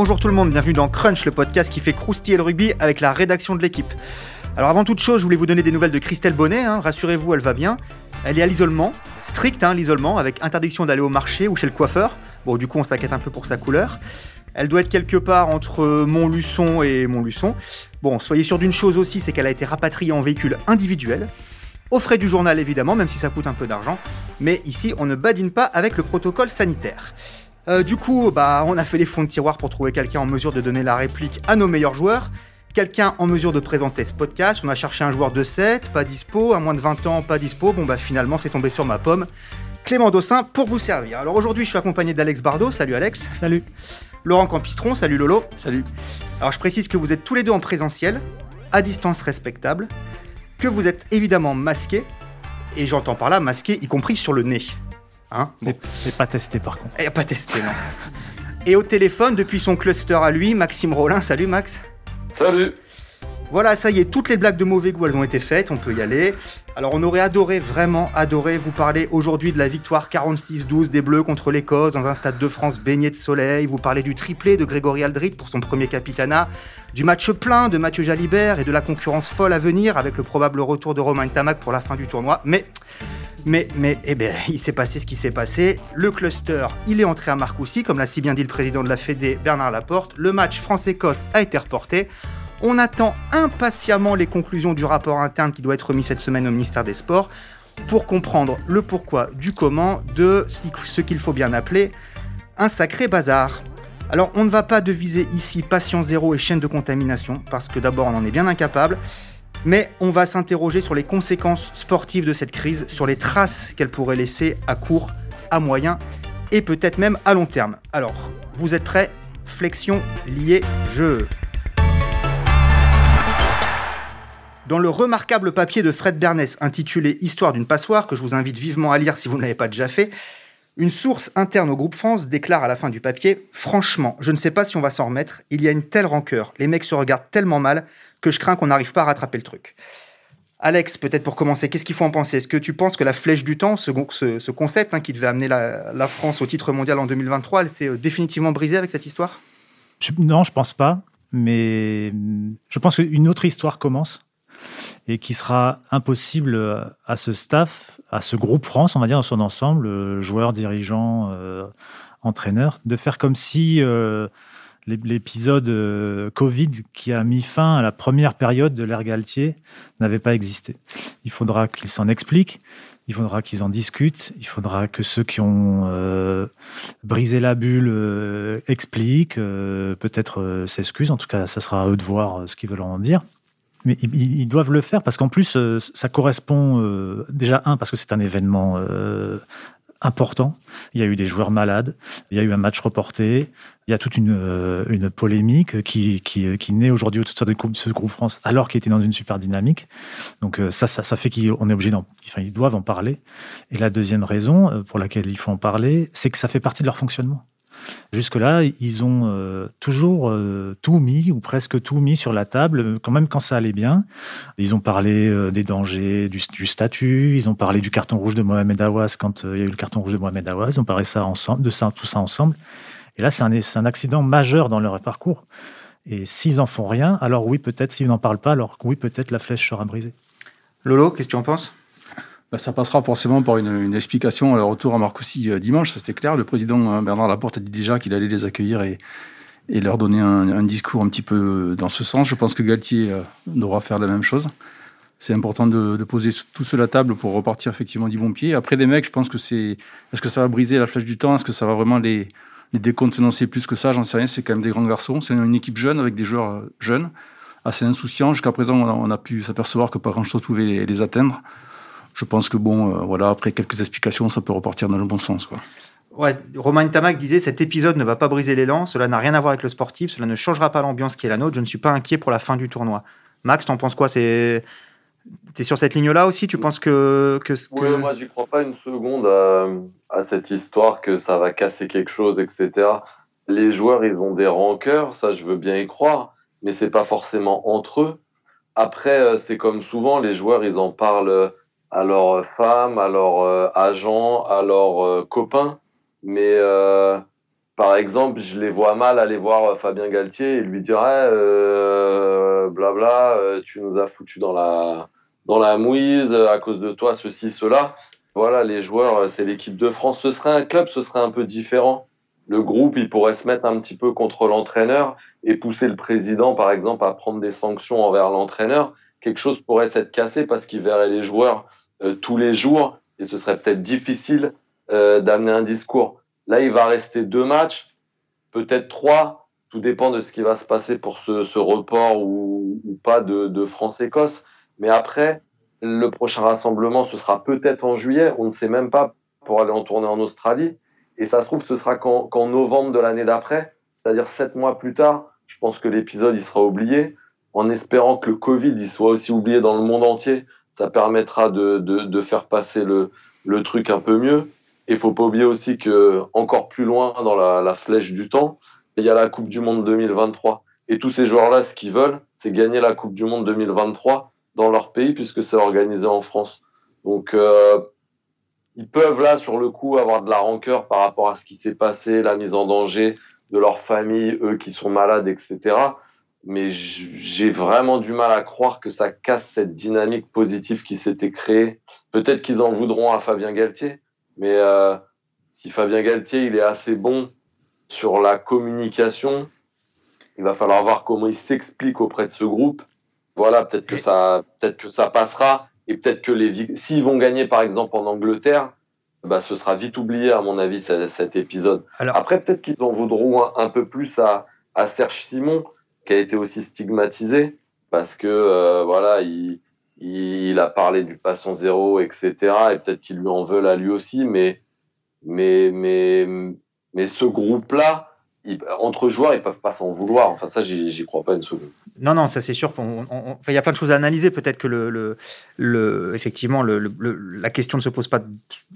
Bonjour tout le monde, bienvenue dans Crunch, le podcast qui fait croustiller le rugby avec la rédaction de l'équipe. Alors avant toute chose, je voulais vous donner des nouvelles de Christelle Bonnet, hein. rassurez-vous, elle va bien. Elle est à l'isolement, strict hein, l'isolement, avec interdiction d'aller au marché ou chez le coiffeur. Bon, du coup, on s'inquiète un peu pour sa couleur. Elle doit être quelque part entre Montluçon et Montluçon. Bon, soyez sûr d'une chose aussi, c'est qu'elle a été rapatriée en véhicule individuel. Aux frais du journal évidemment, même si ça coûte un peu d'argent. Mais ici, on ne badine pas avec le protocole sanitaire. Euh, du coup, bah, on a fait les fonds de tiroir pour trouver quelqu'un en mesure de donner la réplique à nos meilleurs joueurs. Quelqu'un en mesure de présenter ce podcast. On a cherché un joueur de 7, pas dispo. À moins de 20 ans, pas dispo. Bon, bah finalement, c'est tombé sur ma pomme. Clément Dossin pour vous servir. Alors aujourd'hui, je suis accompagné d'Alex Bardot. Salut Alex. Salut. Laurent Campistron. Salut Lolo. Salut. Alors je précise que vous êtes tous les deux en présentiel, à distance respectable que vous êtes évidemment masqué, et j'entends par là masqué y compris sur le nez. Hein bon. Et pas testé par contre. Et pas testé, non. et au téléphone, depuis son cluster à lui, Maxime Rollin. Salut Max. Salut. Voilà, ça y est, toutes les blagues de mauvais goût, elles ont été faites, on peut y aller. Alors on aurait adoré, vraiment adoré vous parler aujourd'hui de la victoire 46-12 des Bleus contre l'Écosse dans un stade de France baigné de soleil, vous parler du triplé de Grégory Aldrit pour son premier capitanat, du match plein de Mathieu Jalibert et de la concurrence folle à venir avec le probable retour de Romain Tamac pour la fin du tournoi. Mais, mais, mais, eh bien, il s'est passé ce qui s'est passé. Le cluster, il est entré à Marcoussis, comme l'a si bien dit le président de la Fédé, Bernard Laporte. Le match France-Écosse a été reporté. On attend impatiemment les conclusions du rapport interne qui doit être remis cette semaine au ministère des Sports pour comprendre le pourquoi du comment de ce qu'il faut bien appeler un sacré bazar. Alors on ne va pas deviser ici patient zéro et chaîne de contamination, parce que d'abord on en est bien incapable, mais on va s'interroger sur les conséquences sportives de cette crise, sur les traces qu'elle pourrait laisser à court, à moyen et peut-être même à long terme. Alors, vous êtes prêts? Flexion liée jeu. Dans le remarquable papier de Fred Bernès intitulé Histoire d'une passoire, que je vous invite vivement à lire si vous ne l'avez pas déjà fait, une source interne au groupe France déclare à la fin du papier Franchement, je ne sais pas si on va s'en remettre, il y a une telle rancœur, les mecs se regardent tellement mal que je crains qu'on n'arrive pas à rattraper le truc. Alex, peut-être pour commencer, qu'est-ce qu'il faut en penser? Est-ce que tu penses que la flèche du temps, ce, ce, concept hein, qui devait amener la, France au titre mondial en 2023, elle s'est euh, définitivement brisée avec cette histoire? Non, je pense pas. Mais je pense qu'une autre histoire commence et qui sera impossible à ce staff, à ce groupe France, on va dire dans son ensemble, joueurs, dirigeants, euh, entraîneurs, de faire comme si euh, l'épisode euh, Covid qui a mis fin à la première période de l'ère Galtier n'avait pas existé. Il faudra qu'ils s'en expliquent, il faudra qu'ils en discutent, il faudra que ceux qui ont brisé la bulle expliquent, peut-être s'excusent, en tout cas ça sera à eux de voir ce qu'ils veulent en dire. Mais ils, doivent le faire parce qu'en plus, euh, ça correspond euh, déjà, un, parce que c'est un événement euh, important. Il y a eu des joueurs malades, il y a eu un match reporté, il y a toute une, une polémique qui, qui, qui naît aujourd'hui autour de ce groupe France, alors qu'il était dans une super dynamique. Donc ça, ça, ça fait qu'on est obligé d'en... Enfin, ils doivent en parler. Et la deuxième raison pour laquelle il faut en parler, c'est que ça fait partie de leur fonctionnement. Jusque-là, ils ont euh, toujours euh, tout mis, ou presque tout mis sur la table, quand même quand ça allait bien. Ils ont parlé euh, des dangers du, statut, ils ont parlé du carton rouge de Mohamed Awas quand il y a eu le carton rouge de Mohamed Awas, ils ont parlé ça ensemble, de ça, tout ça ensemble. Et là, c'est un, un accident majeur dans leur parcours. Et s'ils en font rien, alors oui, peut-être, s'ils n'en parlent pas, alors oui, peut-être la flèche sera brisée. Lolo, qu'est-ce que tu en penses? Bah, ça passera forcément par une, explication à leur retour à Marcoussis euh, dimanche, ça c'était clair. Le président euh, Bernard Laporte a dit déjà qu'il allait les accueillir et, leur donner un, discours un petit peu dans ce sens. Je pense que Galtier euh, devra faire la même chose. C'est important de, poser tout sur la table pour repartir effectivement du bon pied. Après, les mecs, je pense que c'est. Est-ce que ça va briser la flèche du temps? Est-ce que ça va vraiment les décontenancer plus que ça? J'en sais rien. C'est quand même des grands garçons. C'est une équipe jeune avec des joueurs jeunes, assez insouciants. Jusqu'à présent, on a, pu s'apercevoir que pas grand-chose pouvait les atteindre je pense que bon, euh, voilà, après quelques explications, ça peut repartir dans le bon sens, quoi. Ouais, Romain Tamac disait cet épisode ne va pas briser l'élan, cela n'a rien à voir avec le sportif, cela ne changera pas l'ambiance qui est la nôtre, je ne suis pas inquiet pour la fin du tournoi. Max, t'en penses quoi? C'est T'es sur cette ligne-là aussi? Tu penses que, que, Oui, moi j'y crois pas une seconde à, cette histoire que ça va casser quelque chose, etc. Les joueurs, ils ont des rancœurs, ça je veux bien y croire, mais c'est pas forcément entre eux. Après, euh, c'est comme souvent, les joueurs, ils en parlent à leurs femmes, à leurs agents, à leurs copains. Mais euh, par exemple, je les vois mal aller voir Fabien Galtier et lui dire euh, blabla, euh, tu nous as foutu dans la, dans la mouise à cause de toi, ceci, cela. Voilà, les joueurs, c'est l'équipe de France. Ce serait un club, ce serait un peu différent. Le groupe, il pourrait se mettre un petit peu contre l'entraîneur et pousser le président, par exemple, à prendre des sanctions envers l'entraîneur. Quelque chose pourrait s'être cassé parce qu'il verrait les joueurs euh, tous les jours et ce serait peut-être difficile d'amener un discours. Là, il va rester deux matchs, peut-être trois. Tout dépend de ce qui va se passer pour ce, report ou, pas de, France-Écosse. Mais après, le prochain rassemblement, ce sera peut-être en juillet. On ne sait même pas pour aller en tournée en Australie. Et ça se trouve, ce sera qu'en novembre de l'année d'après, c'est-à-dire sept mois plus tard. Je pense que l'épisode, il sera oublié. En espérant que le Covid, il soit aussi oublié dans le monde entier, ça permettra de, faire passer le, le truc un peu mieux. Et faut pas oublier aussi que encore plus loin dans la, flèche du temps, il y a la Coupe du Monde 2023. Et tous ces joueurs-là, ce qu'ils veulent, c'est gagner la Coupe du Monde 2023 dans leur pays puisque c'est organisé en France. Donc euh, ils peuvent là sur le coup avoir de la rancœur par rapport à ce qui s'est passé, la mise en danger de leur famille, eux qui sont malades, etc. Mais j'ai vraiment du mal à croire que ça casse cette dynamique positive qui s'était créée. Peut-être qu'ils en voudront à Fabien Galtier, mais euh, si Fabien Galtier il est assez bon sur la communication, il va falloir voir comment il s'explique auprès de ce groupe. Voilà, peut-être que ça, peut-être que ça passera et peut-être que les, s'ils vont gagner par exemple en Angleterre, bah, ce sera vite oublié à mon avis cet, épisode. Après, peut-être qu'ils en voudront un, peu plus à, à Serge Simon, qui a été aussi stigmatisé parce que euh, voilà, il, a parlé du patient zéro, etc. Et peut-être qu'il lui en veulent à lui aussi, mais, mais, mais, mais ce groupe-là, entre joueurs, ils peuvent pas s'en vouloir. Enfin, ça, j'y crois pas une seconde. Non, non, ça c'est sûr. Il y a plein de choses à analyser. Peut-être que le, le, effectivement, le, la question ne se pose pas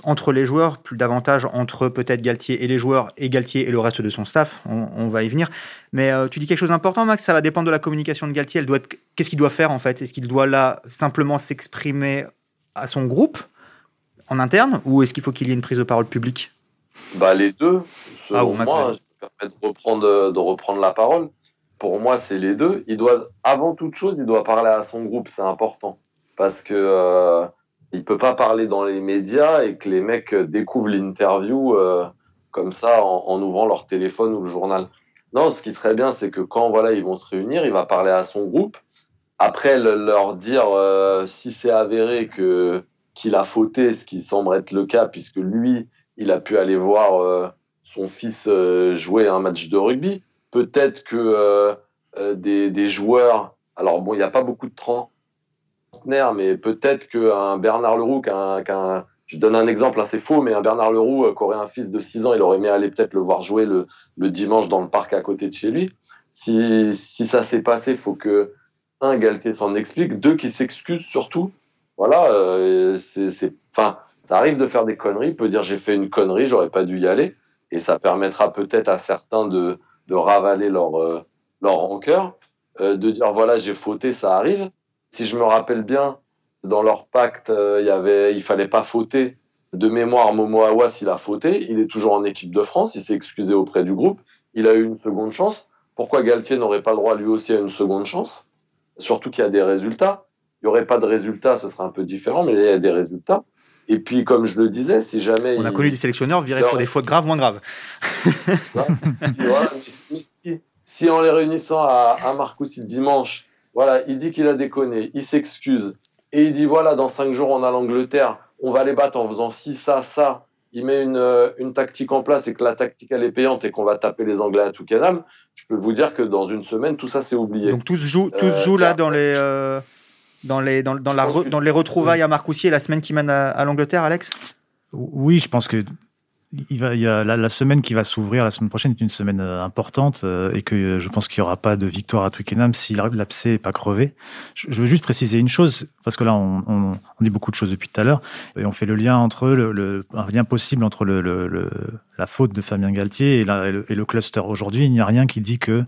entre les joueurs, plus davantage entre peut-être Galtier et les joueurs et Galtier et le reste de son staff. On, va y venir. Mais euh, tu dis quelque chose d'important, Max. Ça va dépendre de la communication de Galtier. Elle doit Qu'est-ce qu'il doit faire en fait? Est-ce qu'il doit là simplement s'exprimer à son groupe en interne, ou est-ce qu'il faut qu'il y ait une prise de parole publique? Bah les deux. ah, moi, permet de reprendre, la parole. Pour moi, c'est les deux. Il doit, avant toute chose, il doit parler à son groupe. C'est important parce que euh, il peut pas parler dans les médias et que les mecs découvrent l'interview euh, comme ça en, ouvrant leur téléphone ou le journal. Non, ce qui serait bien, c'est que quand voilà, ils vont se réunir, il va parler à son groupe. Après, leur dire euh, si c'est avéré que qu'il a fauté, ce qui semble être le cas, puisque lui, il a pu aller voir euh, son fils euh, jouer un match de rugby. Peut-être que euh, euh, des, des, joueurs, alors bon, il n'y a pas beaucoup de trentenaires, mais peut-être qu'un Bernard Leroux, qu'un, je donne un exemple assez faux, mais un Bernard Leroux qui aurait un fils de 6 ans, il aurait aimé aller peut-être le voir jouer le, le, dimanche dans le parc à côté de chez lui. Si, si ça s'est passé, il faut que, un, Galtier s'en explique, deux, qu'il s'excuse surtout. Voilà, c'est, enfin, ça arrive de faire des conneries, il peut dire j'ai fait une connerie, j'aurais pas dû y aller et ça permettra peut-être à certains de, ravaler leur, euh, rancœur, euh, de dire voilà, j'ai fauté, ça arrive. Si je me rappelle bien, dans leur pacte, euh, il y avait, il fallait pas fauter. De mémoire, Momo Awas, il a fauté. Il est toujours en équipe de France. Il s'est excusé auprès du groupe. Il a eu une seconde chance. Pourquoi Galtier n'aurait pas le droit lui aussi à une seconde chance? Surtout qu'il y a des résultats. Il n'y aurait pas de résultats, ce serait un peu différent, mais il y a des résultats. Et puis, comme je le disais, si jamais. On a connu des sélectionneurs virés pour des fautes graves, moins graves. si, en les réunissant à, à Marcoussis dimanche, voilà, il dit qu'il a déconné, il s'excuse, et il dit voilà, dans cinq jours, on a l'Angleterre, on va les battre en faisant ci, ça, ça. Il met une, euh, une tactique en place et que la tactique elle est payante et qu'on va taper les Anglais à tout canam, je peux vous dire que dans une semaine, tout ça c'est oublié. Donc tout se joue, tout se joue là dans les. Euh, dans les, dans, dans, la dans les retrouvailles à Marcoussis la semaine qui mène à, l'Angleterre, Alex? Oui, je pense que il, va, il y a la, semaine qui va s'ouvrir la semaine prochaine est une semaine euh, importante euh, et que je pense qu'il n'y aura pas de victoire à Twickenham si l'abcès n'est pas crevé. Je, veux juste préciser une chose parce que là on, on, dit beaucoup de choses depuis tout à l'heure et on fait le lien entre le, le un lien possible entre le, la faute de Fabien Galtier et, et, le, cluster. Aujourd'hui, il n'y a rien qui dit que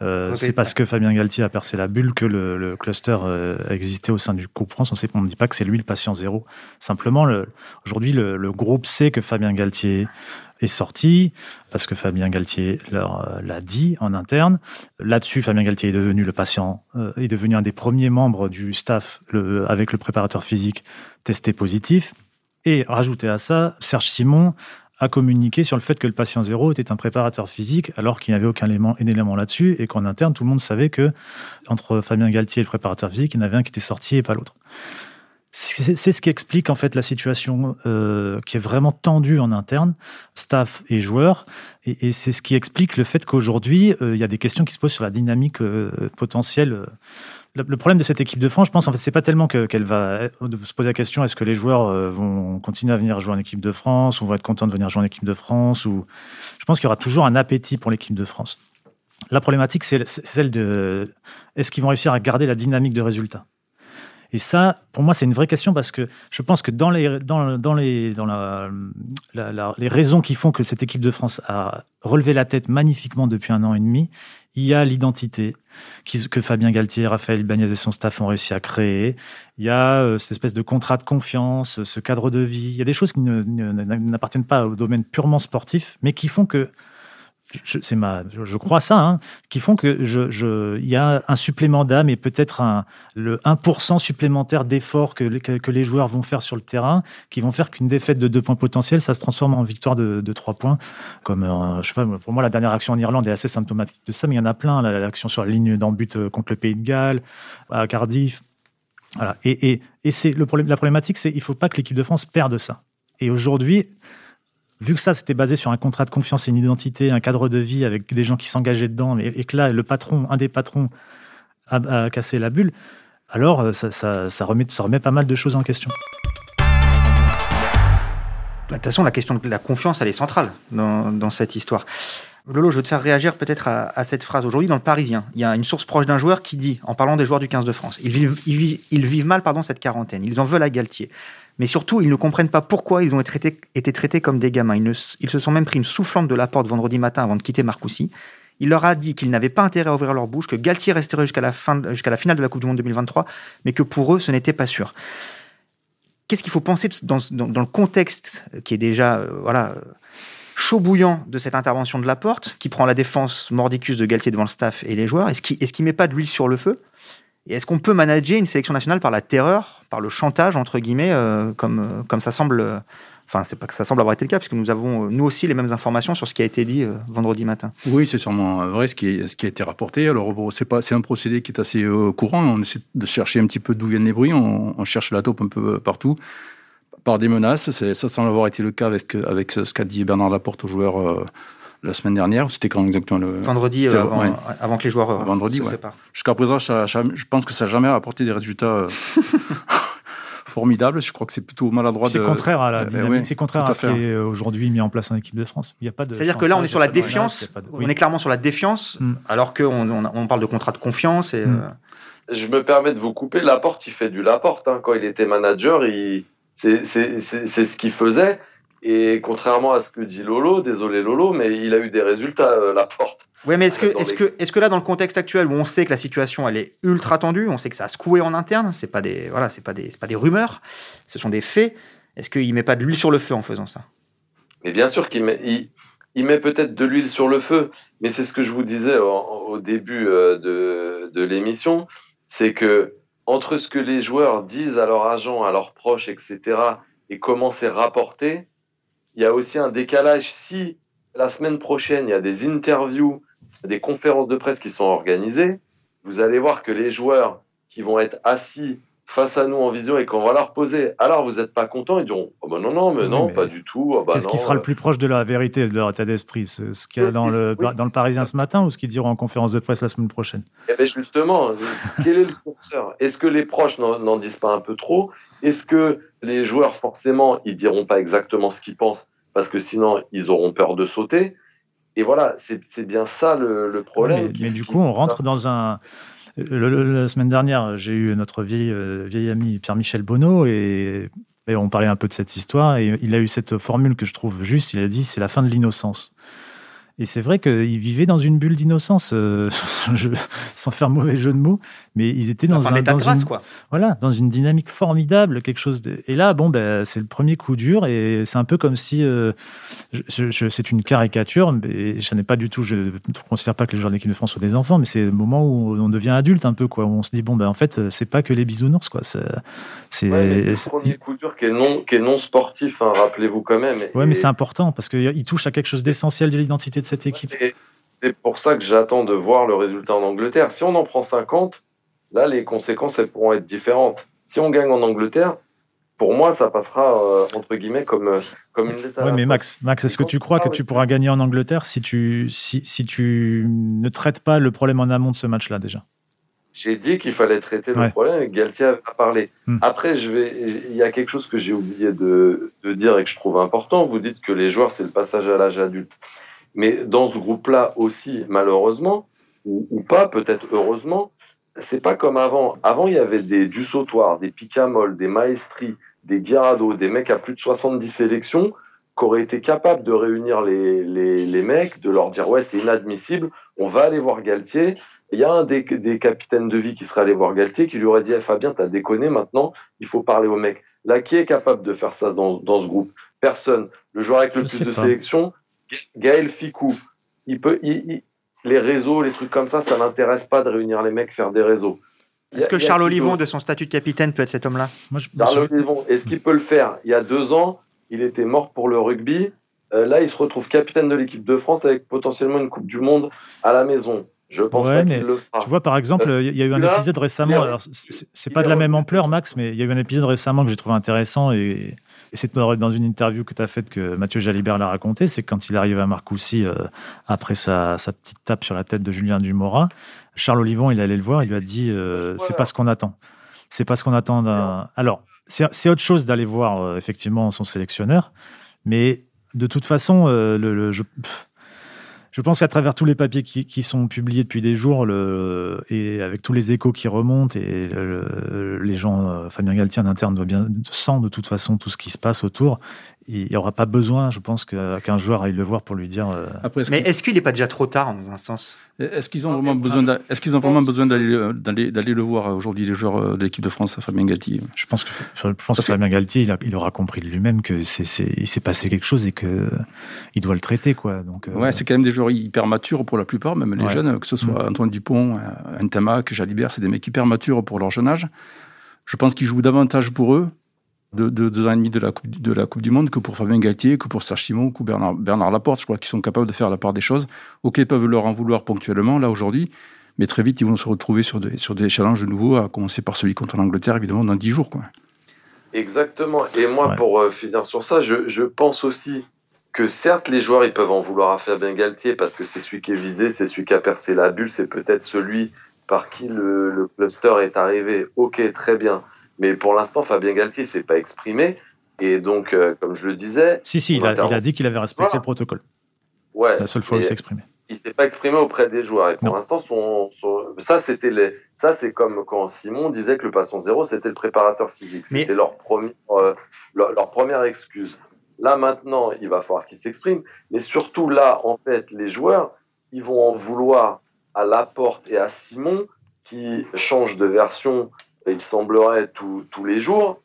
Euh, c'est parce que Fabien Galtier a percé la bulle que le, cluster euh, existait au sein du groupe France. On ne dit pas que c'est lui le patient zéro. Simplement, aujourd'hui, le, groupe sait que Fabien Galtier est sorti, parce que Fabien Galtier leur euh, l'a dit en interne. Là-dessus, Fabien Galtier est devenu le patient, est devenu un des premiers membres du staff avec le préparateur physique testé positif. Et rajouté à ça, Serge Simon a communiqué sur le fait que le patient zéro était un préparateur physique alors qu'il n'y avait aucun élément, élément là-dessus et qu'en interne, tout le monde savait que entre Fabien Galtier et le préparateur physique, il y en avait un qui était sorti et pas l'autre. C'est ce qui explique en fait la situation euh, qui est vraiment tendue en interne, staff et joueurs, et, c'est ce qui explique le fait qu'aujourd'hui euh, il y a des questions qui se posent sur la dynamique euh, potentielle le problème de cette équipe de France, je pense, en fait, c'est pas tellement qu'elle va euh, se poser la question est-ce que les joueurs euh, vont continuer à venir jouer en équipe de France, ou vont être contents de venir jouer en équipe de France, ou je pense qu'il y aura toujours un appétit pour l'équipe de France. La problématique, c'est celle de est-ce qu'ils vont réussir à garder la dynamique de résultat et ça, pour moi, c'est une vraie question parce que je pense que dans les, dans, les, dans la, les raisons qui font que cette équipe de France a relevé la tête magnifiquement depuis un an et demi, il y a l'identité que Fabien Galtier, Raphaël Bagnès et son staff ont réussi à créer. Il y a euh, cette espèce de contrat de confiance, ce cadre de vie. Il y a des choses qui n'appartiennent pas au domaine purement sportif, mais qui font que je, c'est ma, je crois ça, hein, qui font que je, je, y a un supplément d'âme et peut-être un, le 1% supplémentaire d'effort que, que, les joueurs vont faire sur le terrain, qui vont faire qu'une défaite de deux points potentiels, ça se transforme en victoire de, de trois points. Comme, euh, je sais pas, pour moi, la dernière action en Irlande est assez symptomatique de ça, mais il y en a plein. L'action sur la ligne d'embut euh, contre le Pays de Galles, à Cardiff. Voilà. Et, et, et c'est le problème, la problématique, c'est il faut pas que l'équipe de France perde ça. Et aujourd'hui, vu que ça, c'était basé sur un contrat de confiance et une identité, un cadre de vie avec des gens qui s'engageaient dedans, et, que là, le patron, un des patrons, a, cassé la bulle, alors euh, ça, remet, pas mal de choses en question. De toute façon, la question de la confiance, elle est centrale dans, cette histoire. Lolo, je veux te faire réagir peut-être à, cette phrase. Aujourd'hui, dans le Parisien, il y a une source proche d'un joueur qui dit, en parlant des joueurs du 15 de France, ils vivent, ils vivent mal pardon, cette quarantaine. Ils en veulent à Galtier. Mais surtout, ils ne comprennent pas pourquoi ils ont été traités, comme des gamins. Ils, se sont même pris une soufflante de la porte vendredi matin avant de quitter Marcoussis. Il leur a dit qu'ils n'avaient pas intérêt à ouvrir leur bouche, que Galtier resterait jusqu'à la, finale de la Coupe du Monde 2023, mais que pour eux, ce n'était pas sûr. Qu'est-ce qu'il faut penser dans, le contexte qui est déjà euh, chaud bouillant de cette intervention de la porte, qui prend la défense mordicus de Galtier devant le staff et les joueurs? Est-ce qu'il ne met pas d'huile sur le feu? Et est-ce qu'on peut manager une sélection nationale par la terreur, par le chantage, entre guillemets, euh, comme, euh, comme ça semble. Euh, enfin, c'est pas que ça semble avoir été le cas, puisque nous avons, nous aussi, les mêmes informations sur ce qui a été dit vendredi matin. Oui, c'est sûrement vrai ce qui, est, ce qui a été rapporté. Alors, c'est, pas, c'est un procédé qui est assez courant. On essaie de chercher un petit peu d'où viennent les bruits. On, cherche la taupe un peu partout, par des menaces. ça semble avoir été le cas avec, avec ce qu'a dit Bernard Laporte aux joueurs la semaine dernière. C'était quand exactement le vendredi euh, avant, que les joueurs euh, vendredi, se séparent. Jusqu'à présent, je pense que ça n'a jamais apporté des résultats euh, formidables. Je crois que c'est plutôt maladroit. C'est contraire à la dynamique. c'est contraire à, ce qui est aujourd'hui mis en place en équipe de France. Il y a pas de. C'est-à-dire que là, on est sur la défiance. On est clairement sur la défiance, hmm. alors qu'on on, parle de contrat de confiance et. Hmm. Je me permets de vous couper. Laporte, il fait du Laporte. Hein. Quand il était manager, il... c'est ce qu'il faisait. Et contrairement à ce que dit Lolo, désolé Lolo, mais il a eu des résultats, euh, la porte. Oui, mais est-ce que, est que, est que là, dans le contexte actuel où on sait que la situation elle est ultra tendue, on sait que ça a secoué en interne, c'est pas des voilà, c'est pas des pas des rumeurs, ce sont des faits. Est-ce qu'il met pas de l'huile sur le feu en faisant ça? Mais bien sûr qu'il met, il, met peut-être de l'huile sur le feu, mais c'est ce que je vous disais au, début euh, de, de l'émission, c'est que entre ce que les joueurs disent à leurs agents, à leurs proches, etc., et comment c'est rapporté, il y a aussi un décalage. Si la semaine prochaine, il y a des interviews, des conférences de presse qui sont organisées, vous allez voir que les joueurs qui vont être assis face à nous en vision et qu'on va leur poser alors vous n'êtes pas content ils diront oh ben non non mais non pas du tout oh bah qu'est-ce qui sera le plus proche de la vérité de leur état d'esprit ce, qu'il y a dans le dans le Parisien ce matin ou ce qu'ils diront en conférence de presse la semaine prochaine? Eh ben justement quel est le curseur? Est-ce que les proches n'en disent pas un peu trop? Est-ce que les joueurs, forcément, ils diront pas exactement ce qu'ils pensent parce que sinon, ils auront peur de sauter? Et voilà, c'est bien ça le, problème. mais, du coup, on rentre dans un. La semaine dernière, j'ai eu notre vieil, euh, ami Pierre-Michel Bonneau et, et, on parlait un peu de cette histoire. Et il a eu cette formule que je trouve juste. Il a dit c'est la fin de l'innocence. Et c'est vrai qu'ils vivaient dans une bulle d'innocence, euh, sans faire mauvais jeu de mots, mais ils étaient dans, un, dans une, quoi. Voilà, dans une dynamique formidable, quelque chose de... Et là, bon, ben, c'est le premier coup dur, et c'est un peu comme si... Euh, je, c'est une caricature, mais je n'ai pas du tout... Je ne considère pas que les joueurs d'équipe de France soient des enfants, mais c'est le moment où on devient adulte un peu, quoi. Où on se dit, bon, ben, en fait, c'est pas que les bisounours, quoi. C'est le premier coup dur qui est non, qui est non sportif, hein, rappelez-vous quand même. Ouais, mais c'est important, parce qu'il touche à quelque chose d'essentiel de l'identité de cette équipe. C'est pour ça que j'attends de voir le résultat en Angleterre. Si on en prend 50, là, les conséquences, elles pourront être différentes. Si on gagne en Angleterre, pour moi, ça passera euh, entre guillemets comme, euh, comme une lettre. Oui, mais Max, Max est-ce que tu crois que tu pourras gagner en Angleterre si tu, si, si tu ne traites pas le problème en amont de ce match-là déjà? J'ai dit qu'il fallait traiter le problème et Galtier a parlé. Hmm. Après, je vais, il y a quelque chose que j'ai oublié de, de, dire et que je trouve important. Vous dites que les joueurs, c'est le passage à l'âge adulte. Mais dans ce groupe-là aussi, malheureusement, ou, pas, peut-être heureusement, c'est pas comme avant. Avant, il y avait des du sautoir, des picamol, des maestri, des guirado, des mecs à plus de 70 sélections qui auraient été capables de réunir les, les, les mecs, de leur dire ouais, c'est inadmissible, on va aller voir Galtier. Il y a un des, des, capitaines de vie qui serait allé voir Galtier qui lui aurait dit eh, Fabien, t'as déconné maintenant, il faut parler aux mecs. Là, qui est capable de faire ça dans, dans ce groupe? Personne. Le joueur avec le plus de sélections, Gaël Ficou, il peut, les réseaux, les trucs comme ça, ça n'intéresse pas de réunir les mecs, faire des réseaux. Est-ce que Charles Olivon, de son statut de capitaine, peut être cet homme-là? Charles Olivon, est-ce qu'il peut le faire? Il y a deux ans, il était mort pour le rugby. Euh, là, il se retrouve capitaine de l'équipe de France avec potentiellement une Coupe du Monde à la maison. Je pense pas qu'il le fera. Tu vois, par exemple, il y a eu un épisode récemment. C'est pas de la même ampleur, Max, mais il y a eu un épisode récemment que j'ai trouvé intéressant et et c'est dans une interview que tu as faite que Mathieu Jalibert l'a raconté, c'est quand il arrive à Marcoussis euh, après sa, petite tape sur la tête de Julien Dumora, Charles Olivon, il allait le voir, il lui a dit euh, c'est pas ce qu'on attend. C'est pas ce qu'on attend d'un. Alors, c'est autre chose d'aller voir euh, effectivement son sélectionneur, mais de toute façon, le, je, je pense qu'à travers tous les papiers qui, sont publiés depuis des jours, le, et avec tous les échos qui remontent, et les gens, euh, Fabien Galtier en interne bien sent de toute façon tout ce qui se passe autour. Il n'y aura pas besoin, je pense, qu'un joueur aille le voir pour lui dire. Euh, Mais est-ce qu'il n'est pas déjà trop tard, dans un sens? Est-ce qu'ils ont, vraiment besoin est-ce qu'ils ont vraiment besoin d'aller, d'aller, d'aller le voir aujourd'hui, les joueurs de l'équipe de France, Fabien Galtier? Je pense que, je pense que Fabien Galtier, il, aura compris de lui-même que c'est, il s'est passé quelque chose et qu'il doit le traiter. Quoi. Donc, euh, ouais, c'est quand même des joueurs hyper matures pour la plupart, même les jeunes, que ce soit mm. Antoine Dupont, euh, Ntamak, Jalibert, c'est des mecs hyper matures pour leur jeune âge. Je pense qu'ils jouent davantage pour eux de, deux ans et demi de la, coupe, de la Coupe du Monde que pour Fabien Galtier, que pour Serge Simon, que Bernard, Bernard Laporte. Je crois qu'ils sont capables de faire la part des choses. Ok, ils peuvent leur en vouloir ponctuellement, là, aujourd'hui, mais très vite, ils vont se retrouver sur des, sur des challenges nouveaux, à commencer par celui contre l'Angleterre, évidemment, dans dix jours. Quoi. Exactement. Et moi, pour euh, finir sur ça, je, je, pense aussi que certes, les joueurs, ils peuvent en vouloir à Fabien Galtier parce que c'est celui qui est visé, c'est celui qui a percé la bulle, c'est peut-être celui par qui le, le cluster est arrivé. Ok, très bien. Mais pour l'instant, Fabien Galtier s'est pas exprimé. Et donc, euh, comme je le disais. Si, si, il a, dit qu'il avait respecté le protocole. Ouais. La seule fois où il s'est exprimé. Il s'est pas exprimé auprès des joueurs. Et pour l'instant, son, ça, c'était les, ça, c'est comme quand Simon disait que le patient zéro, c'était le préparateur physique. C'était leur, premier, euh, leur, première excuse. Là, maintenant, il va falloir qu'ils s'expriment. Mais surtout, là, en fait, les joueurs, ils vont en vouloir à Laporte et à Simon qui changent de version il semblerait tous les jours.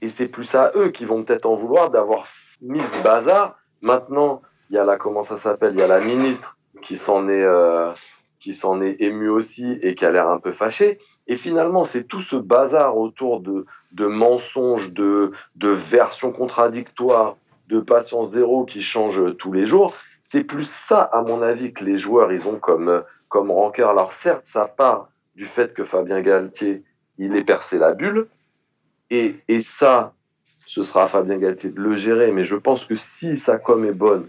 Et c'est plus à eux qui vont peut-être en vouloir d'avoir mis ce bazar. Maintenant, il y a la, comment ça s'appelle, il y a la ministre qui s'en est, euh, est émue aussi et qui a l'air un peu fâchée. Et finalement, c'est tout ce bazar autour de, de mensonges, de, de versions contradictoires, de patience zéro qui change tous les jours. C'est plus ça, à mon avis, que les joueurs, ils ont comme, comme rancœur. Alors certes, ça part du fait que Fabien Galtier il est percé la bulle. Et, et ça, ce sera à Fabien Galtier de le gérer. Mais je pense que si sa com est bonne,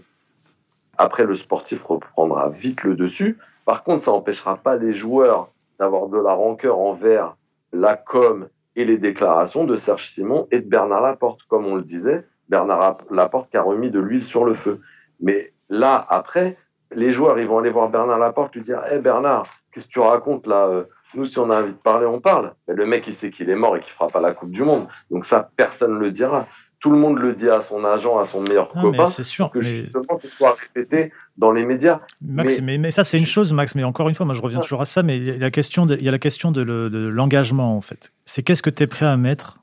après le sportif reprendra vite le dessus. Par contre, ça n'empêchera pas les joueurs d'avoir de la rancœur envers la com et les déclarations de Serge Simon et de Bernard Laporte. Comme on le disait, Bernard Laporte qui a remis de l'huile sur le feu. Mais là, après, les joueurs, ils vont aller voir Bernard Laporte, lui dire Hé Bernard, qu'est-ce que tu racontes là euh, nous, si on a envie de parler, on parle. Mais le mec, il sait qu'il est mort et qu'il fera pas la Coupe du Monde. Donc ça, personne ne le dira. tout le monde le dit à son agent, à son meilleur copain. C'est sûr. Que justement, ce soit répété dans les médias. Max, mais, ça, c'est une chose, Max. Mais encore une fois, moi, je reviens toujours à ça. Mais il y a la question de, il y a la question de, l'engagement, en fait. C'est qu'est-ce que tu es prêt à mettre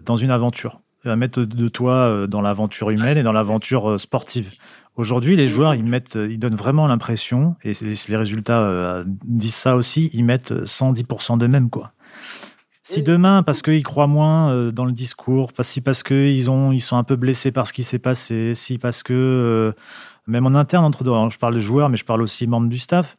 dans une aventure À mettre de toi euh, dans l'aventure humaine et dans l'aventure euh, sportive? Aujourd'hui, les joueurs, ils mettent, ils donnent vraiment l'impression, et les résultats euh, disent ça aussi, ils mettent 110% d'eux-mêmes, quoi. Si demain, parce qu'ils croient moins euh, dans le discours, si parce qu'ils ont, ils sont un peu blessés par ce qui s'est passé, si parce que, euh, même en interne, entre je parle de joueurs, mais je parle aussi membres du staff,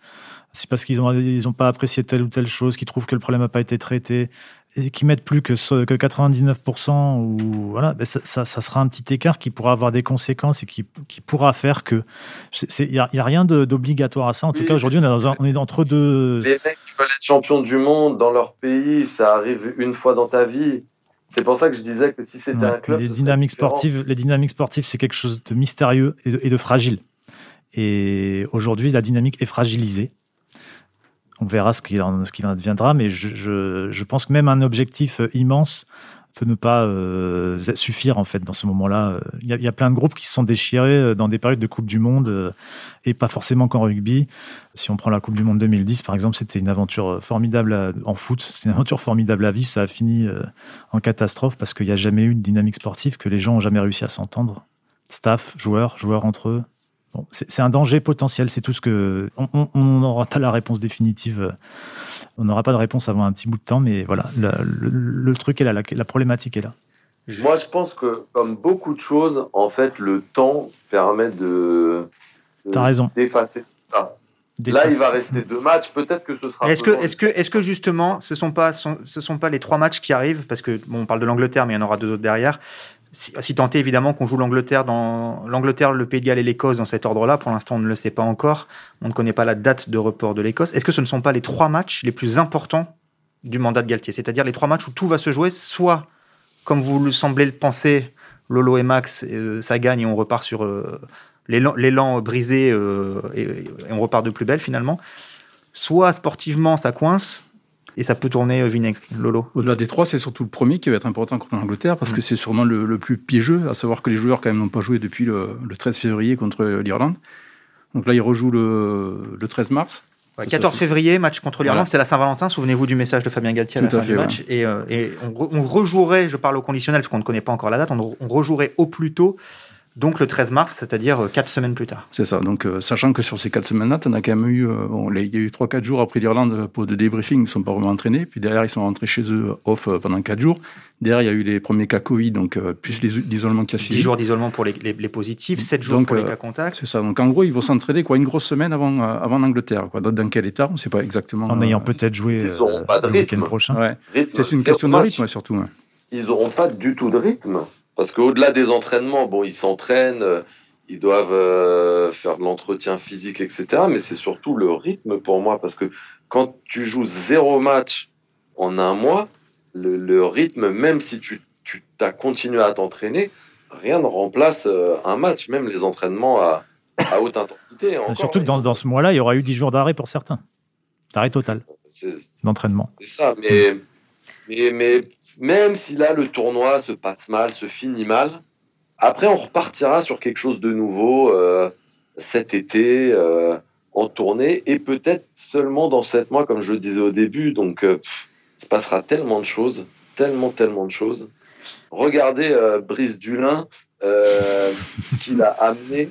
c'est parce qu'ils n'ont ils ont pas apprécié telle ou telle chose, qu'ils trouvent que le problème n'a pas été traité, et qu'ils mettent plus que, que 99%, ou voilà, ben ça, ça, sera un petit écart qui pourra avoir des conséquences et qui, qui pourra faire que. Il n'y a, a, rien d'obligatoire à ça. En tout cas, aujourd'hui, on, on, est entre deux. Les mecs qui veulent être champions du monde dans leur pays, ça arrive une fois dans ta vie. C'est pour ça que je disais que si c'était un club. Les dynamiques, sportives, les dynamiques sportives, c'est quelque chose de mystérieux et de, et de fragile. Et aujourd'hui, la dynamique est fragilisée. On verra ce qu'il en, en, adviendra, mais je, pense que même un objectif euh, immense peut ne pas euh, suffire en fait dans ce moment-là. Il y, a, plein de groupes qui se sont déchirés euh, dans des périodes de Coupe du Monde et pas forcément qu'en rugby. Si on prend la Coupe du Monde 2010 par exemple, c'était une aventure formidable en foot, c'était une aventure formidable à vivre. Ça a fini en catastrophe parce qu'il n'y a jamais eu une dynamique sportive, que les gens ont jamais réussi à s'entendre. Staff, joueurs, joueurs entre eux, c'est un danger potentiel, c'est tout ce que. On n'aura pas la réponse définitive. On n'aura pas de réponse avant un petit bout de temps, mais voilà, le, truc est là, la, problématique est là. Moi, je pense que, comme beaucoup de choses, en fait, le temps permet de. T'as raison. D'effacer ça. Là, il va rester deux matchs. Peut-être que ce sera. Est-ce que, est-ce que, est-ce que justement, ce sont pas, ce sont pas les trois matchs qui arrivent, parce que bon, on parle de l'Angleterre, mais il y en aura deux autres derrière si, si tant est évidemment qu'on joue l'Angleterre, dans l'Angleterre, le Pays de Galles et l'Écosse dans cet ordre-là, pour l'instant on ne le sait pas encore, on ne connaît pas la date de report de l'Écosse. Est-ce que ce ne sont pas les trois matchs les plus importants du mandat de Galtier? C'est-à-dire les trois matchs où tout va se jouer, soit comme vous le semblez le penser, Lolo et Max, euh, ça gagne et on repart sur euh, l'élan brisé euh, et, on repart de plus belle finalement. Soit sportivement ça coince, et ça peut tourner euh, vinaigre, Lolo. Au-delà des trois, c'est surtout le premier qui va être important contre l'Angleterre parce que c'est sûrement le, plus piégeux, à savoir que les joueurs quand même n'ont pas joué depuis le, 13 février contre l'Irlande. Donc là, ils rejouent le, 13 mars. 14 février, match contre l'Irlande, c'est la Saint-Valentin. Souvenez-vous du message de Fabien Galtier à la fin du match. Et, euh, on, rejouerait, je parle au conditionnel parce qu'on ne connaît pas encore la date, on, on rejouerait au plus tôt donc le 13 mars, c'est-à-dire euh, quatre semaines plus tard. C'est ça. Donc, euh, sachant que sur ces quatre semaines-là, tu as quand même eu, euh, bon, il y a eu 3-4 jours après l'Irlande pour de débriefing, ils ne sont pas vraiment entraînés. Puis derrière, ils sont rentrés chez eux off pendant 4 jours. Derrière, il y a eu les premiers cas Covid, donc plus l'isolement qui a suivi. 10 jours d'isolement pour les, les, positifs, 7 jours pour les cas contacts. C'est ça. Donc en gros, ils vont s'entraîner quoi, une grosse semaine avant, avant l'Angleterre. Quoi. Dans quel état On ne sait pas exactement. En ayant peut-être joué le week-end prochain. C'est une question de rythme, surtout. Ils n'auront pas du tout de rythme. Parce qu'au-delà des entraînements, bon, ils s'entraînent ils doivent euh, faire de l'entretien physique, etc. Mais c'est surtout le rythme pour moi, parce que quand tu joues zéro match en un mois, le, rythme, même si tu, tu as continué à t'entraîner, rien ne remplace euh, un match, même les entraînements à, à haute intensité. surtout que dans, dans ce mois-là, il y aura eu 10 jours d'arrêt pour certains. D'arrêt total d'entraînement. C'est ça, mais, mais, mais même si là, le tournoi se passe mal, se finit mal, après, on repartira sur quelque chose de nouveau euh, cet été euh, en tournée et peut-être seulement dans sept mois, comme je le disais au début. Donc, euh, il se passera tellement de choses, tellement, tellement de choses. Regardez Brice Dulin, ce qu'il a amené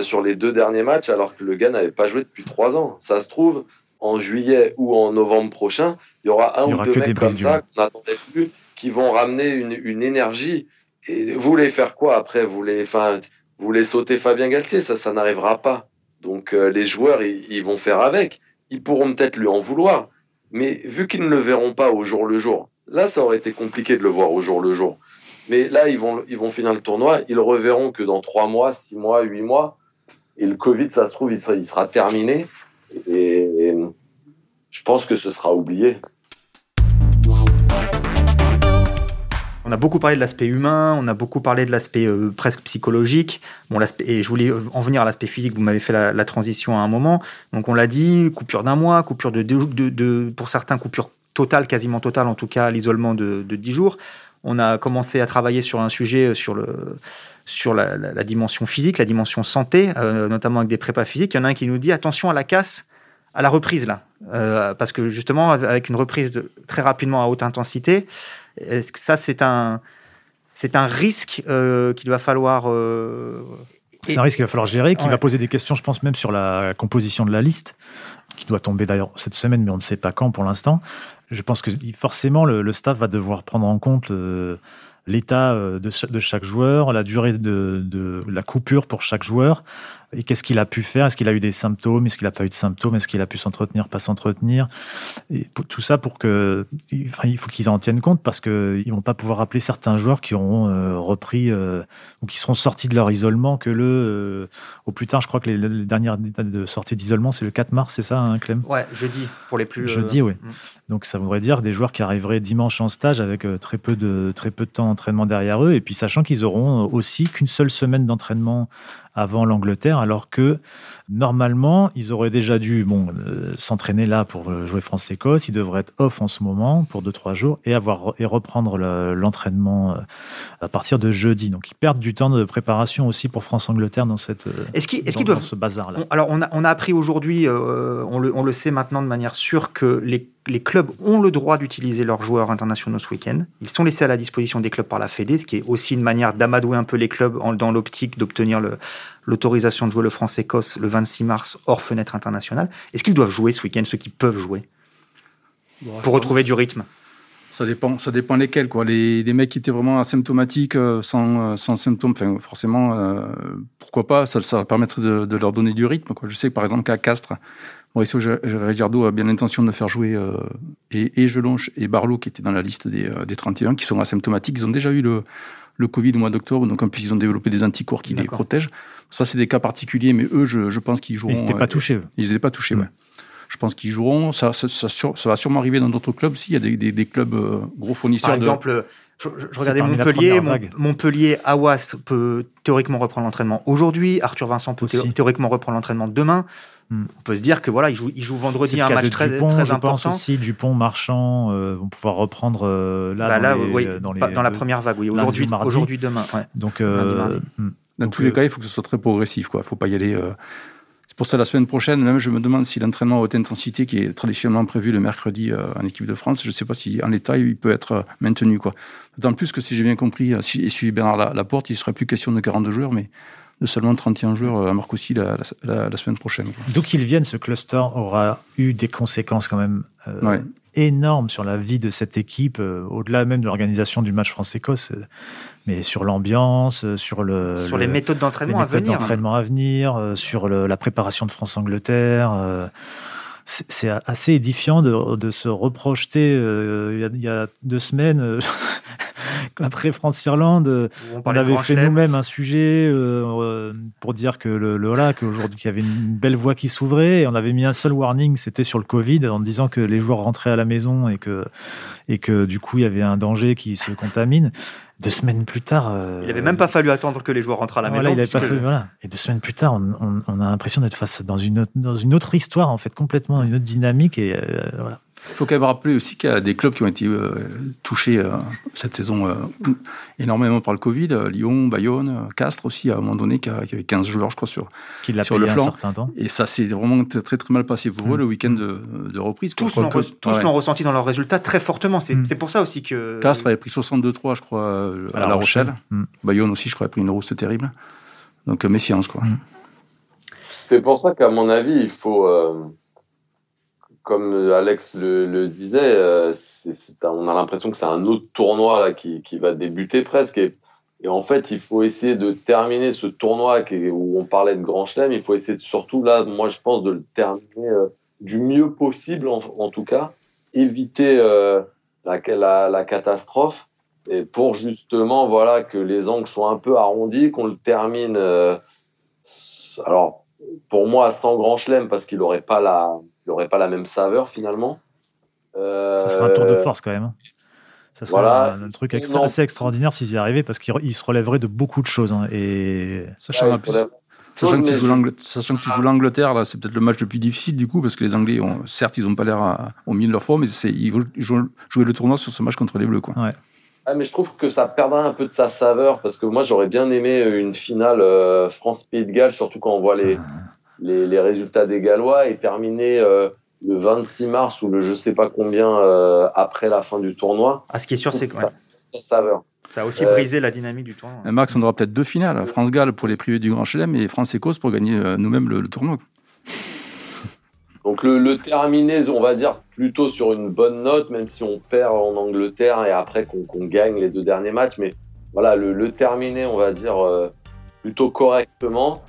sur les deux derniers matchs, alors que le gars n'avait pas joué depuis trois ans. Ça se trouve, en juillet ou en novembre prochain, il y aura un ou deux mecs comme ça qu'on n'attendait plus, qui vont ramener une, une énergie et vous voulez faire quoi après? Vous voulez, enfin, vous voulez sauter Fabien Galtier? Ça, ça n'arrivera pas. Donc euh, les joueurs, ils, vont faire avec. Ils pourront peut-être lui en vouloir. Mais vu qu'ils ne le verront pas au jour le jour, là, ça aurait été compliqué de le voir au jour le jour. Mais là, ils vont, ils vont finir le tournoi. Ils reverront que dans trois mois, six mois, huit mois. Et le Covid, ça se trouve, il sera, il sera terminé. Et je pense que ce sera oublié. On a beaucoup parlé de l'aspect humain, on a beaucoup parlé de l'aspect euh, presque psychologique. Bon, et je voulais en venir à l'aspect physique, vous m'avez fait la, transition à un moment. Donc on l'a dit, coupure d'un mois, coupure de, de, de, pour certains, coupure totale, quasiment totale en tout cas, l'isolement de, de 10 jours. on a commencé à travailler sur un sujet sur le sur la, dimension physique, la dimension santé, notamment avec des prépas physiques. Il y en a un qui nous dit attention à la casse à la reprise là, parce que justement avec une reprise de, très rapidement à haute intensité, est-ce que ça c'est un c'est un risque qu'il va falloir c'est un risque qu'il va falloir gérer, qui va poser des questions, je pense, même sur la composition de la liste, qui doit tomber d'ailleurs cette semaine, mais on ne sait pas quand pour l'instant. Je pense que forcément, le, staff va devoir prendre en compte euh, l'état euh, de, chaque joueur, la durée de, la coupure pour chaque joueur, et qu'est-ce qu'il a pu faire? Est-ce qu'il a eu des symptômes? Est-ce qu'il n'a pas eu de symptômes? Est-ce qu'il a pu s'entretenir, pas s'entretenir? Et tout ça pour que, il faut qu'ils en tiennent compte parce que ils vont pas pouvoir appeler certains joueurs qui auront euh, repris euh, ou qui seront sortis de leur isolement que le, euh, au plus tard, je crois que les, dernières de sortie d'isolement, c'est le 4 mars, c'est ça, hein, Clem? Ouais, jeudi pour les plus. Jeudi, oui. Mm. Donc ça voudrait dire des joueurs qui arriveraient dimanche en stage avec très peu de très peu de temps d'entraînement derrière eux et puis sachant qu'ils auront aussi qu'une seule semaine d'entraînement avant l'Angleterre, alors que normalement, ils auraient déjà dû bon, euh, s'entraîner là pour euh, jouer France-Écosse. Ils devraient être off en ce moment pour 2-3 jours et, avoir, et reprendre l'entraînement euh, à partir de jeudi. Donc ils perdent du temps de préparation aussi pour France-Angleterre dans, cette, est-ce qu'ils, est doivent... ce bazar-là. Alors on a, on a appris aujourd'hui, on, le, on le sait maintenant de manière sûre, que les les clubs ont le droit d'utiliser leurs joueurs internationaux ce week-end. Ils sont laissés à la disposition des clubs par la Fédé, ce qui est aussi une manière d'amadouer un peu les clubs dans l'optique d'obtenir l'autorisation de jouer le France-Écosse le 26 mars hors fenêtre internationale. Est-ce qu'ils doivent jouer ce week-end, ceux qui peuvent jouer, pour retrouver du rythme ça dépend, ça dépend lesquels. Quoi. Les, mecs qui étaient vraiment asymptomatiques, euh, sans, euh, sans symptômes, forcément, euh, pourquoi pas, ça, ça permettrait de, de, leur donner du rythme. Quoi. Je sais par exemple qu'à Castres, Mauricio a bien l'intention de faire jouer euh, et, et Gelonche et Barlow, qui étaient dans la liste des, euh, des 31, qui sont asymptomatiques. Ils ont déjà eu le, le Covid au mois d'octobre, donc en plus ils ont développé des anticorps qui les protègent. Ça, c'est des cas particuliers, mais eux, je, je pense qu'ils joueront. Ils n'étaient pas touchés. Eux. Ils n'étaient pas touchés, mm. ouais. Je pense qu'ils joueront. Ça, ça, ça, va sûrement arriver dans d'autres clubs aussi. Il y a des, des, des clubs euh, gros fournisseurs. Par exemple, je, je, regardais Montpellier. Montpellier, Awas peut théoriquement reprendre l'entraînement aujourd'hui. Arthur Vincent peut théoriquement reprendre l'entraînement demain. Hmm. On peut se dire que voilà, ils jouent, ils jouent vendredi un match très, Dupont, très je important. Pense aussi Dupont, Marchand euh, vont pouvoir reprendre euh, là, bah dans, les, oui, dans, les, dans, la première vague. Oui, aujourd'hui, aujourd'hui, demain. Ouais. Donc, euh, hmm. dans tous les cas, il faut que ce soit très progressif. Il ne faut pas y aller. C'est pour ça la semaine prochaine, même je me demande si l'entraînement à haute intensité, qui est traditionnellement prévu le mercredi en équipe de France, je ne sais pas si en l'état il peut être maintenu. D'autant plus que si j'ai bien compris, si et suivi Bernard Laporte, il ne sera plus question de 42 joueurs, mais de seulement 31 joueurs euh, à Marcoussis la, la, semaine prochaine. D'où qu'il vienne, ce cluster aura eu des conséquences quand même euh, énormes sur la vie de cette équipe, euh, au-delà même de l'organisation du match France-Écosse, mais sur l'ambiance, sur le sur les méthodes d'entraînement à venir, d'entraînement à venir, sur la préparation de France-Angleterre c'est assez édifiant de, de se reprojeter. il, y a, deux semaines, après France-Irlande, euh, on, avait fait nous-mêmes un sujet euh, euh, pour dire que le, le qu'aujourd'hui qu'il y avait une belle voie qui s'ouvrait. Et on avait mis un seul warning, c'était sur le Covid, en disant que les joueurs rentraient à la maison et que et que du coup il y avait un danger qui se contamine. Deux semaines plus tard, il n'avait même pas fallu attendre que les joueurs rentrent à la maison. Il pas fallu, voilà. Et deux semaines plus tard, on, on, a l'impression d'être face dans une autre, dans une autre histoire en fait, complètement une autre dynamique et voilà. Il faut quand même rappeler aussi qu'il y a des clubs qui ont été euh, touchés euh, cette saison euh, énormément par le Covid. Lyon, Bayonne, Castres aussi, à un moment donné, qui, avait 15 joueurs, je crois, sur, sur le flanc. Un certain temps. Et ça s'est vraiment très, très mal passé pour eux le week-end de, reprise. Tous l'ont ressenti dans leurs résultats très fortement. C'est pour ça aussi que. Castres avait pris 62-3, je crois, à, La Rochelle. Mm. Bayonne aussi, je crois, a pris une rousse terrible. Donc méfiance, quoi. C'est pour ça qu'à mon avis, il faut comme Alex le, disait, euh, on a l'impression que c'est un autre tournoi qui, va débuter presque. Et, en fait, il faut essayer de terminer ce tournoi où on parlait de Grand Chelem. Il faut essayer surtout, là, moi, je pense, de le terminer euh, du mieux possible, en, tout cas, éviter euh, la, catastrophe. Et pour justement, voilà, que les angles soient un peu arrondis, qu'on le termine. alors, pour moi, sans Grand Chelem, parce qu'il n'aurait pas la il n'aurait pas la même saveur finalement. ça serait un tour de euh, force quand même. Hein. Ça serait un, truc assez extraordinaire s'ils y arrivaient parce qu'il se relèverait de beaucoup de choses. Hein, et... Sachant, sachant, que tu joues l'Angleterre, là, c'est peut-être le match le plus difficile du coup parce que les Anglais, ont, certes, ils n'ont pas l'air au milieu de leur forme, mais ils vont jouer le tournoi sur ce match contre les Bleus. Quoi. Ouais. Ah, mais je trouve que ça perdra un peu de sa saveur parce que moi j'aurais bien aimé une finale euh, France-Pays de Galles, surtout quand on voit les, les, les résultats des Gallois et terminer euh, le 26 mars ou le je sais pas combien euh, après la fin du tournoi. Ah, ce qui est sûr, c'est que ouais, saveur. ça a aussi Euh, brisé la dynamique du tournoi. Max, on aura peut-être deux finales. France-Galles pour les privés du Grand Chelem et France-Écosse pour gagner euh, nous-mêmes le, le tournoi. Donc le, le terminer, on va dire plutôt sur une bonne note, même si on perd en Angleterre et après qu'on gagne les deux derniers matchs. Mais voilà, le, le terminer, on va dire euh, plutôt correctement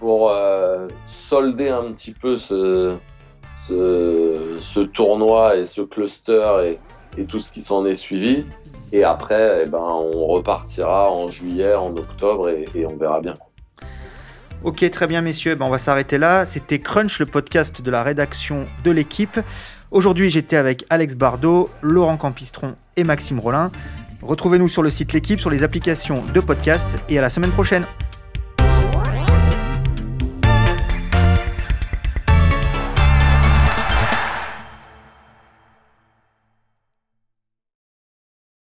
pour euh, solder un petit peu ce, ce, tournoi et ce cluster et, et tout ce qui s'en est suivi. Et après, eh ben, on repartira en juillet, en octobre et, et on verra bien. Ok, très bien, messieurs. Ben, on va s'arrêter là. C'était Crunch, le podcast de la rédaction de l'équipe. Aujourd'hui, j'étais avec Alex Bardot, Laurent Campistron et Maxime Rollin. Retrouvez-nous sur le site L'équipe, sur les applications de podcast et à la semaine prochaine.